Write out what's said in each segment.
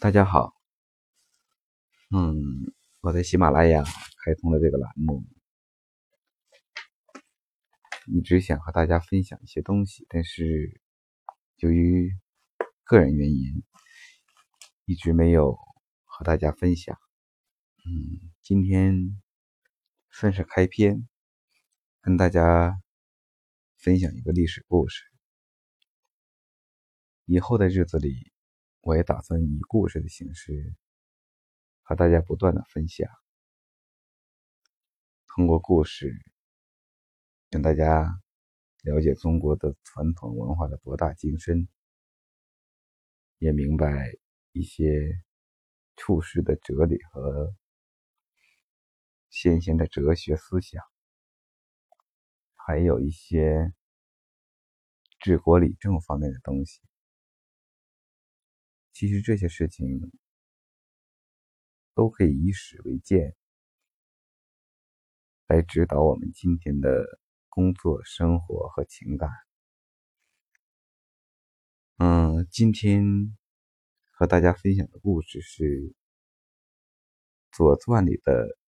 大家好，嗯，我在喜马拉雅开通了这个栏目，一直想和大家分享一些东西，但是由于个人原因，一直没有和大家分享。嗯，今天算是开篇，跟大家分享一个历史故事。以后的日子里。我也打算以故事的形式和大家不断的分享，通过故事让大家了解中国的传统文化的博大精深，也明白一些处世的哲理和先贤的哲学思想，还有一些治国理政方面的东西。其实这些事情都可以以史为鉴，来指导我们今天的工作、生活和情感。嗯，今天和大家分享的故事是《左传》里的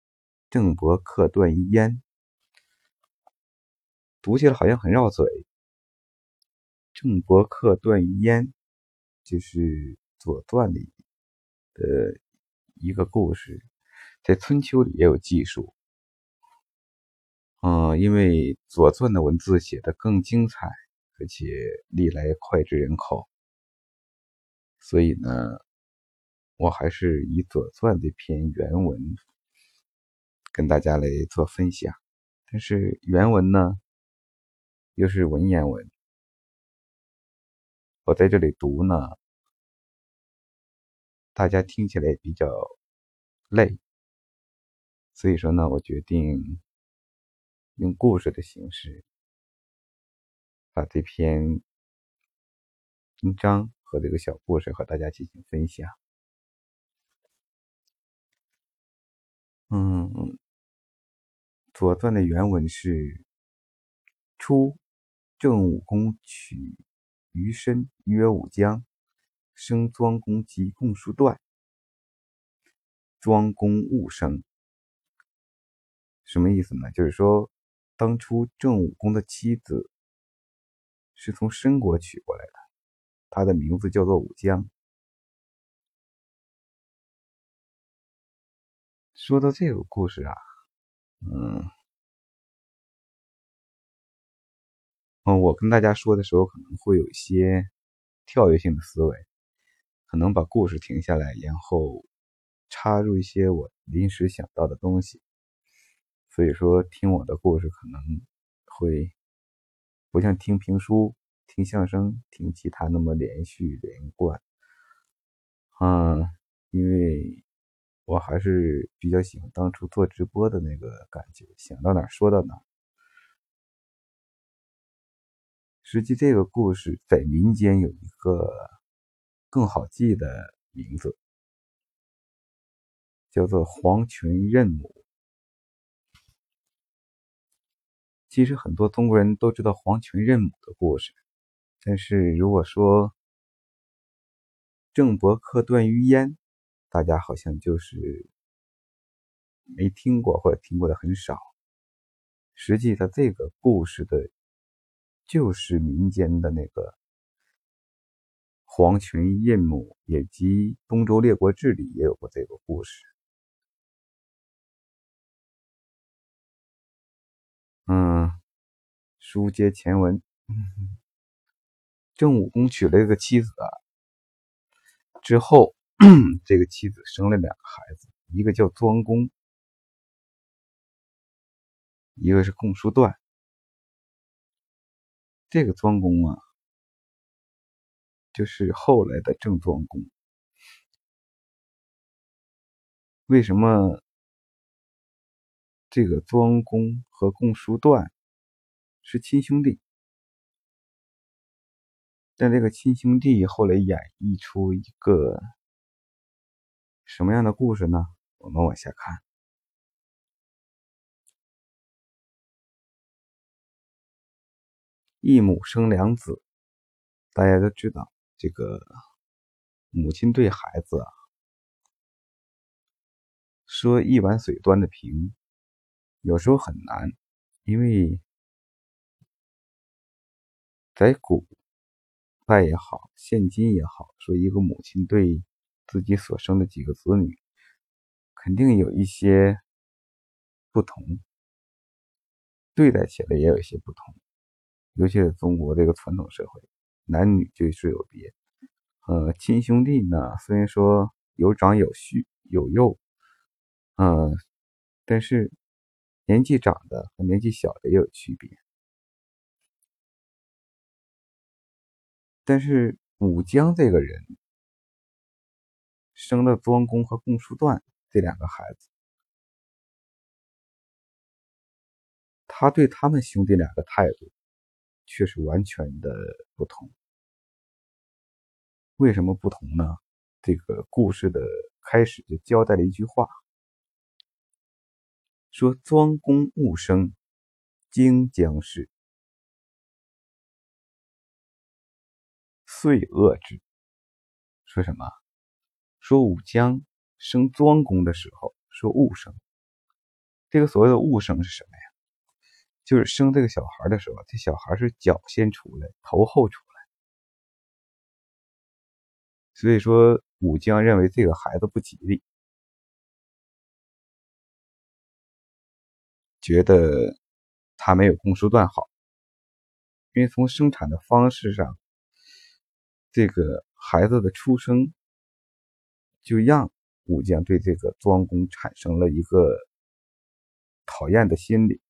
郑伯克段于鄢，读起来好像很绕嘴。郑伯克段于鄢就是。《左传》里的一个故事，在春秋里也有记述。嗯，因为《左传》的文字写的更精彩，而且历来脍炙人口，所以呢，我还是以《左传》这篇原文跟大家来做分享。但是原文呢，又是文言文，我在这里读呢。大家听起来比较累，所以说呢，我决定用故事的形式，把这篇文章和这个小故事和大家进行分享。嗯，《左传》的原文是：初，郑武公取于申，曰武姜。生庄公及共叔段，庄公误生，什么意思呢？就是说，当初郑武公的妻子是从申国娶过来的，他的名字叫做武姜。说到这个故事啊，嗯，嗯，我跟大家说的时候可能会有一些跳跃性的思维。可能把故事停下来，然后插入一些我临时想到的东西，所以说听我的故事可能会不像听评书、听相声、听其他那么连续连贯。嗯，因为我还是比较喜欢当初做直播的那个感觉，想到哪说到哪。实际这个故事在民间有一个。更好记的名字叫做黄群任母。其实很多中国人都知道黄群任母的故事，但是如果说郑伯克段于鄢，大家好像就是没听过或者听过的很少。实际上，这个故事的就是民间的那个。黄群印母以及《东周列国志》里也有过这个故事。嗯，书接前文，郑武公娶了一个妻子啊之后，这个妻子生了两个孩子，一个叫庄公，一个是共叔段。这个庄公啊。就是后来的郑庄公。为什么这个庄公和共叔段是亲兄弟？但这个亲兄弟后来演绎出一个什么样的故事呢？我们往下看。一母生两子，大家都知道。这个母亲对孩子啊说一碗水端的平，有时候很难，因为在古代也好，现今也好，说一个母亲对自己所生的几个子女，肯定有一些不同，对待起来也有一些不同，尤其是中国这个传统社会，男女就是有别。呃，亲兄弟呢，虽然说有长有序有幼。嗯，但是年纪长的和年纪小的也有区别。但是武姜这个人生了庄公和共叔段这两个孩子，他对他们兄弟俩的态度却是完全的不同。为什么不同呢？这个故事的开始就交代了一句话。说庄公勿生，荆将氏，遂恶之。说什么？说武姜生庄公的时候，说勿生。这个所谓的勿生是什么呀？就是生这个小孩的时候，这小孩是脚先出来，头后出来。所以说，武姜认为这个孩子不吉利。觉得他没有共叔段好，因为从生产的方式上，这个孩子的出生就让武将对这个庄公产生了一个讨厌的心理，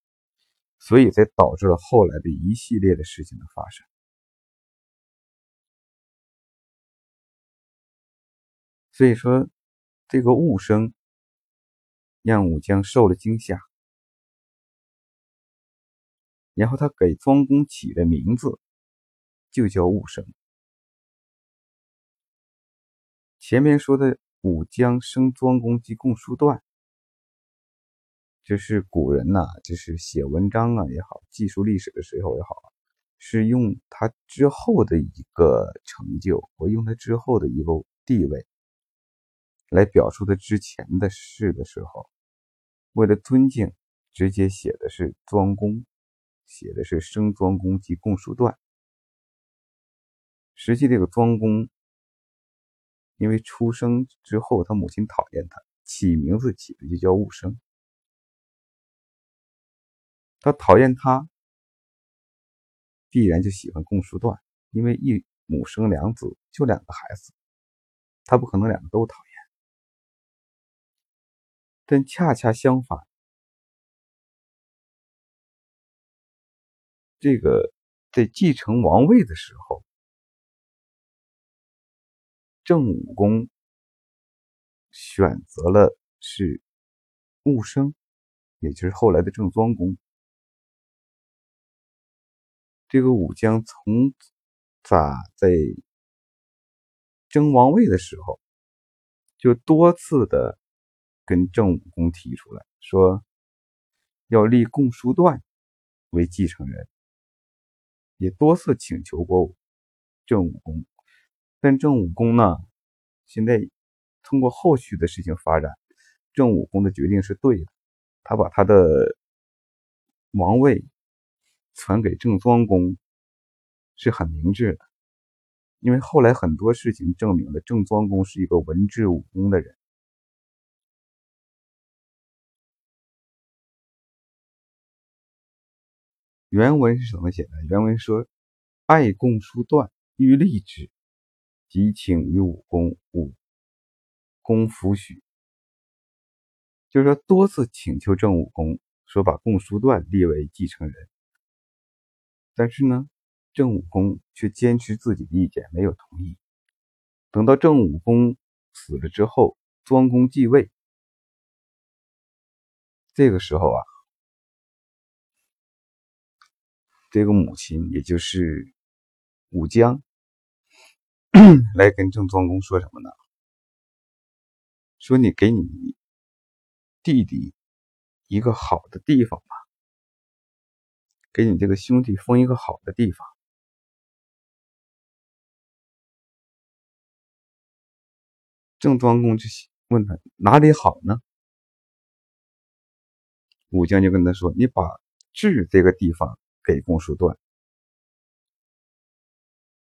所以才导致了后来的一系列的事情的发生。所以说，这个误生让武将受了惊吓。然后他给庄公起的名字就叫戊生。前面说的武姜生庄公及共叔段，就是古人呐，就是写文章啊也好，记述历史的时候也好，是用他之后的一个成就，或用他之后的一个地位，来表述他之前的事的时候，为了尊敬，直接写的是庄公。写的是生庄公及共叔段，实际这个庄公，因为出生之后他母亲讨厌他，起名字起的就叫戊生。他讨厌他，必然就喜欢共叔段，因为一母生两子，就两个孩子，他不可能两个都讨厌。但恰恰相反。这个在继承王位的时候，郑武公选择了是戊生，也就是后来的郑庄公。这个武将从咋在争王位的时候，就多次的跟郑武公提出来说，要立共叔段为继承人。也多次请求过郑武公，但郑武公呢，现在通过后续的事情发展，郑武公的决定是对的，他把他的王位传给郑庄公是很明智的，因为后来很多事情证明了郑庄公是一个文治武功的人。原文是怎么写的？原文说：“爱共叔段，欲立之，即请于武公，武公弗许。”就是说，多次请求郑武公说把共叔段立为继承人，但是呢，郑武公却坚持自己的意见，没有同意。等到郑武公死了之后，庄公继位，这个时候啊。这个母亲，也就是武姜，来跟郑庄公说什么呢？说你给你弟弟一个好的地方，给你这个兄弟封一个好的地方。郑庄公就问他哪里好呢？武将就跟他说：“你把治这个地方给公叔段。”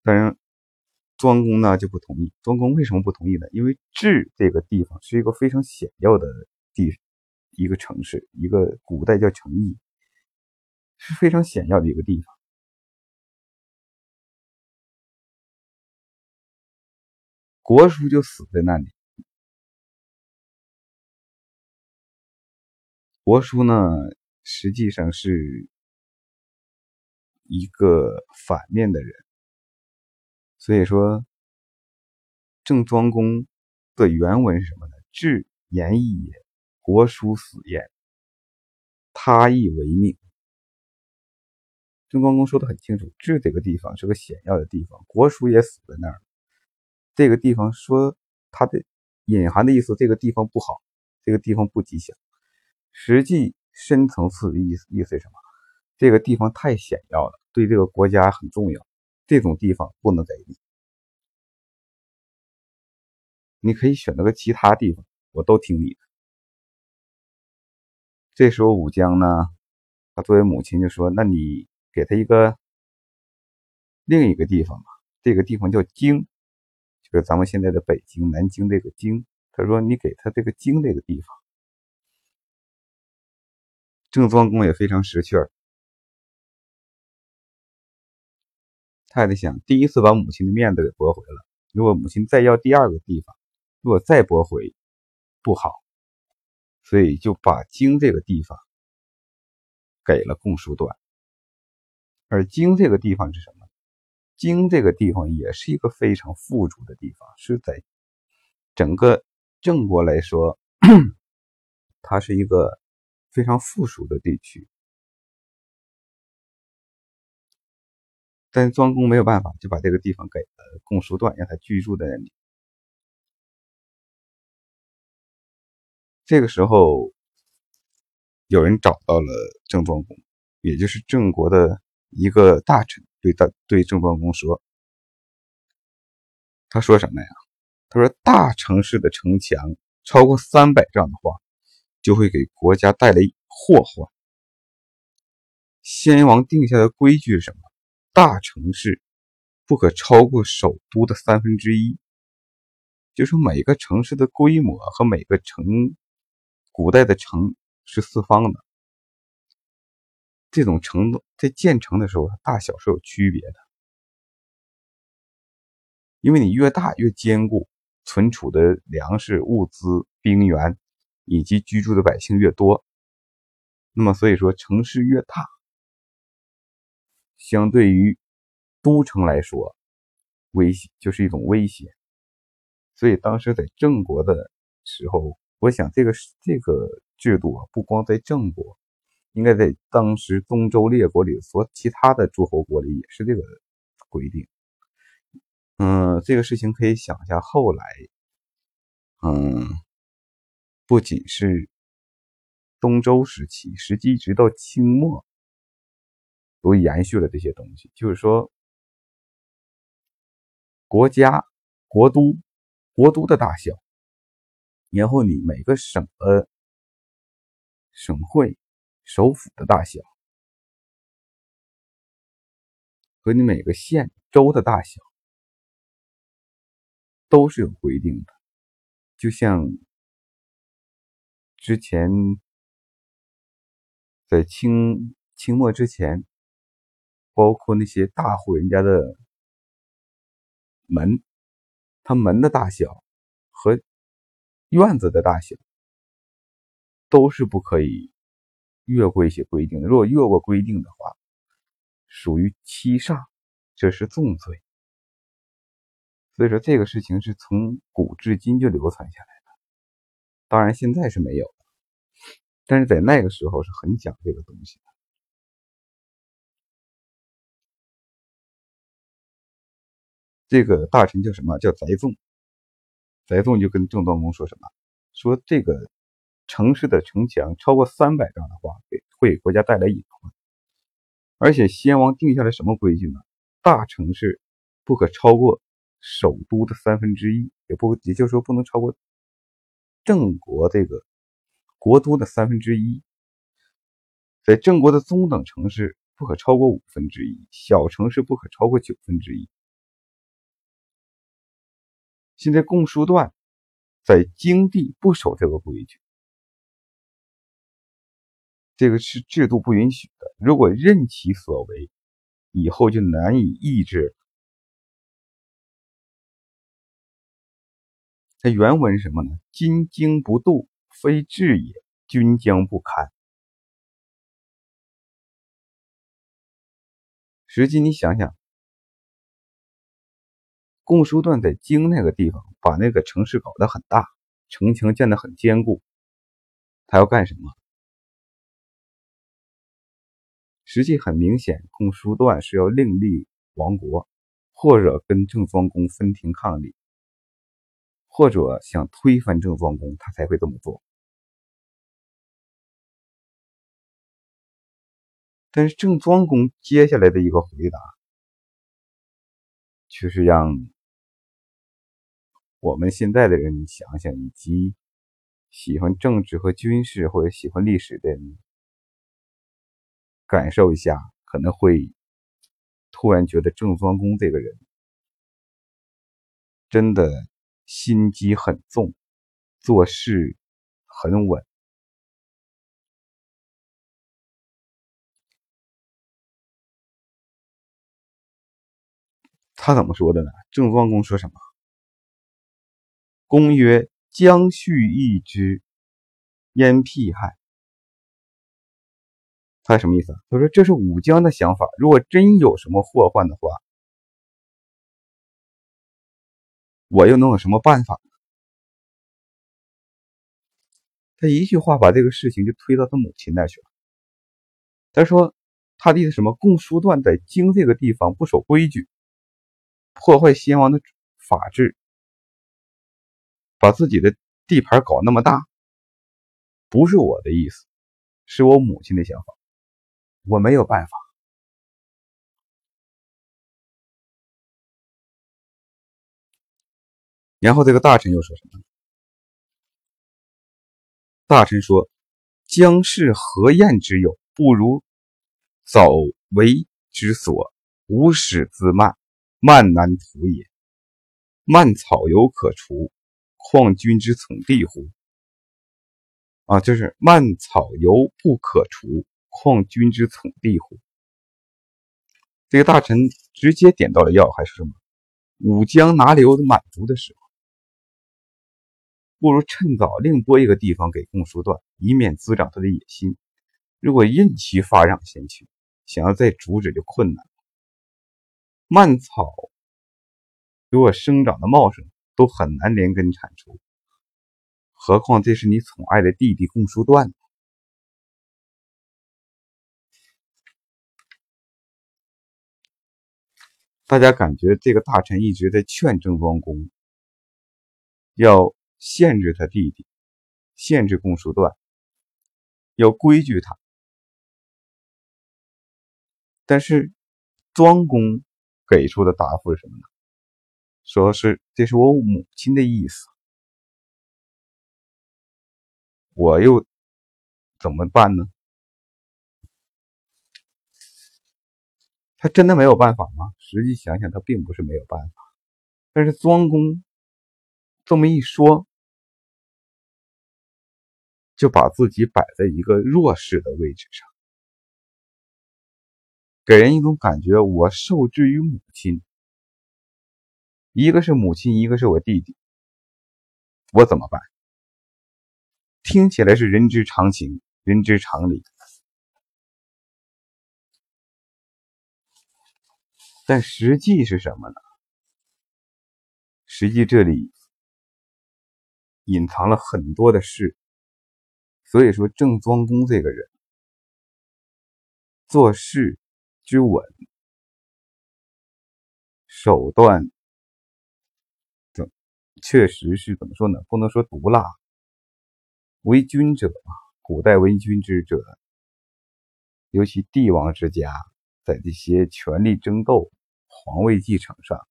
当然，庄公呢就不同意。庄公为什么不同意呢？因为治这个地方是一个非常险要的地，一个城市，一个古代叫城邑，是非常险要的一个地方。国叔就死在那里。国叔呢，实际上是一个反面的人。所以说，郑庄公的原文是什么呢？至言义也，国叔死焉，他亦为命。郑庄公说的很清楚，治这个地方是个险要的地方，国叔也死在那儿。这个地方说他的隐含的意思，这个地方不好，这个地方不吉祥。实际深层次的意思意思是什么？这个地方太险要了，对这个国家很重要。这种地方不能给你，你可以选择个其他地方，我都听你的。这时候武姜呢，他作为母亲就说：“那你给他一个另一个地方吧，这个地方叫京，就是咱们现在的北京、南京这个京。”他说：“你给他这个京这个地方。”郑庄公也非常识趣儿。太太想，第一次把母亲的面子给驳回了。如果母亲再要第二个地方，如果再驳回，不好，所以就把京这个地方给了共叔段。而京这个地方是什么？京这个地方也是一个非常富足的地方，是在整个郑国来说，它是一个非常富庶的地区。但庄公没有办法，就把这个地方给了公叔段，让他居住在那里。这个时候，有人找到了郑庄公，也就是郑国的一个大臣，对大对郑庄公说：“他说什么呀？他说大城市的城墙超过三百丈的话，就会给国家带来祸患。先王定下的规矩是什么？”大城市不可超过首都的三分之一，就说每个城市的规模和每个城，古代的城是四方的，这种城在建成的时候，大小是有区别的，因为你越大越坚固，存储的粮食、物资、兵员以及居住的百姓越多，那么所以说城市越大。相对于都城来说，威胁就是一种威胁。所以当时在郑国的时候，我想这个这个制度啊，不光在郑国，应该在当时东周列国里所其他的诸侯国里也是这个规定。嗯，这个事情可以想一下，后来，嗯，不仅是东周时期，实际直到清末。都延续了这些东西，就是说，国家、国都、国都的大小，然后你每个省的省会、首府的大小，和你每个县、州的大小，都是有规定的。就像之前在清清末之前。包括那些大户人家的门，他门的大小和院子的大小都是不可以越过一些规定。如果越过规定的话，属于欺煞，这是重罪。所以说，这个事情是从古至今就流传下来的。当然，现在是没有，但是在那个时候是很讲这个东西的。这个大臣叫什么？叫翟纵。翟纵就跟郑庄公说什么？说这个城市的城墙超过三百丈的话，给会给国家带来隐患。而且先王定下了什么规矩呢？大城市不可超过首都的三分之一，也不也就是说不能超过郑国这个国都的三分之一。在郑国的中等城市不可超过五分之一，小城市不可超过九分之一。现在共叔段在京地不守这个规矩，这个是制度不允许的。如果任其所为，以后就难以抑制。它原文什么呢？今经不度，非治也，君将不堪。实际你想想。共叔段在京那个地方，把那个城市搞得很大，城墙建得很坚固。他要干什么？实际很明显，共叔段是要另立王国，或者跟郑庄公分庭抗礼，或者想推翻郑庄公，他才会这么做。但是郑庄公接下来的一个回答，却是让。我们现在的人想想，以及喜欢政治和军事或者喜欢历史的人，感受一下，可能会突然觉得郑庄公这个人真的心机很重，做事很稳。他怎么说的呢？郑庄公说什么？公曰：“将续义之，焉辟害？”他什么意思？他说：“这是武将的想法。如果真有什么祸患的话，我又能有什么办法？”他一句话把这个事情就推到他母亲那去了。他说：“他的什么？共叔段在京这个地方不守规矩，破坏先王的法治。”把自己的地盘搞那么大，不是我的意思，是我母亲的想法，我没有办法。然后这个大臣又说什么？大臣说：“将是何晏之有？不如早为之所，无始自慢，慢难图也。蔓草犹可除。”况君之从地乎？啊，就是蔓草犹不可除，况君之从地乎？这个大臣直接点到了要害，是什么？武将哪里有满足的时候？不如趁早另拨一个地方给共叔段，以免滋长他的野心。如果任其发让先去，想要再阻止就困难了。蔓草如果生长的茂盛。都很难连根铲除，何况这是你宠爱的弟弟共叔段呢。大家感觉这个大臣一直在劝郑庄公要限制他弟弟，限制公叔段，要规矩他。但是庄公给出的答复是什么呢？说是这是我母亲的意思，我又怎么办呢？他真的没有办法吗？实际想想，他并不是没有办法。但是庄公这么一说，就把自己摆在一个弱势的位置上，给人一种感觉：我受制于母亲。一个是母亲，一个是我弟弟，我怎么办？听起来是人之常情，人之常理，但实际是什么呢？实际这里隐藏了很多的事。所以说，郑庄公这个人做事之稳，手段。确实是怎么说呢？不能说毒辣。为君者嘛，古代为君之者，尤其帝王之家，在这些权力争斗、皇位继承上，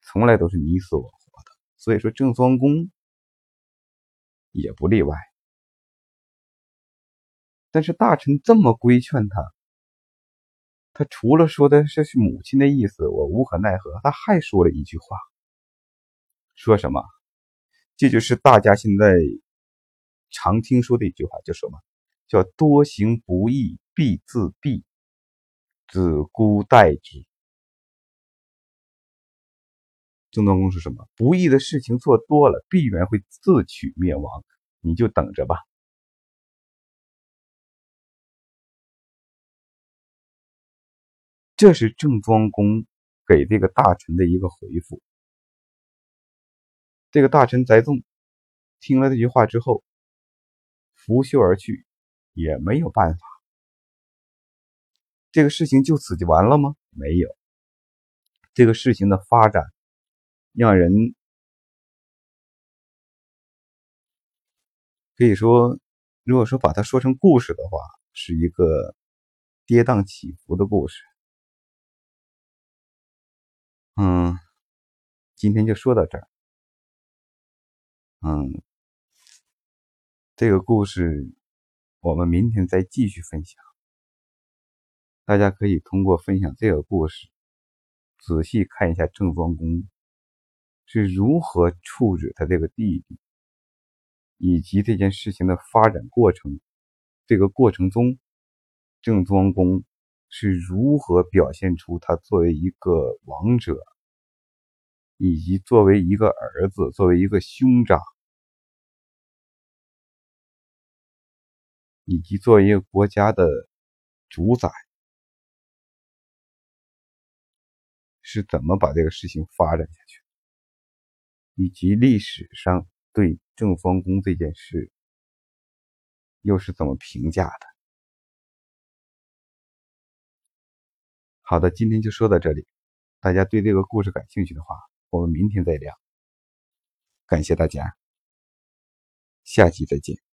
从来都是你死我活的。所以说，郑庄公也不例外。但是大臣这么规劝他，他除了说的这是母亲的意思，我无可奈何，他还说了一句话，说什么？这就是大家现在常听说的一句话，叫什么？叫多行不义必自毙，子姑待之。郑庄公是什么？不义的事情做多了，必然会自取灭亡，你就等着吧。这是郑庄公给这个大臣的一个回复。这个大臣翟纵听了这句话之后，拂袖而去，也没有办法。这个事情就此就完了吗？没有。这个事情的发展，让人可以说，如果说把它说成故事的话，是一个跌宕起伏的故事。嗯，今天就说到这儿。嗯，这个故事我们明天再继续分享。大家可以通过分享这个故事，仔细看一下郑庄公是如何处置他这个弟弟，以及这件事情的发展过程。这个过程中，郑庄公。是如何表现出他作为一个王者，以及作为一个儿子、作为一个兄长，以及作为一个国家的主宰，是怎么把这个事情发展下去，以及历史上对郑方公这件事又是怎么评价的？好的，今天就说到这里。大家对这个故事感兴趣的话，我们明天再聊。感谢大家，下期再见。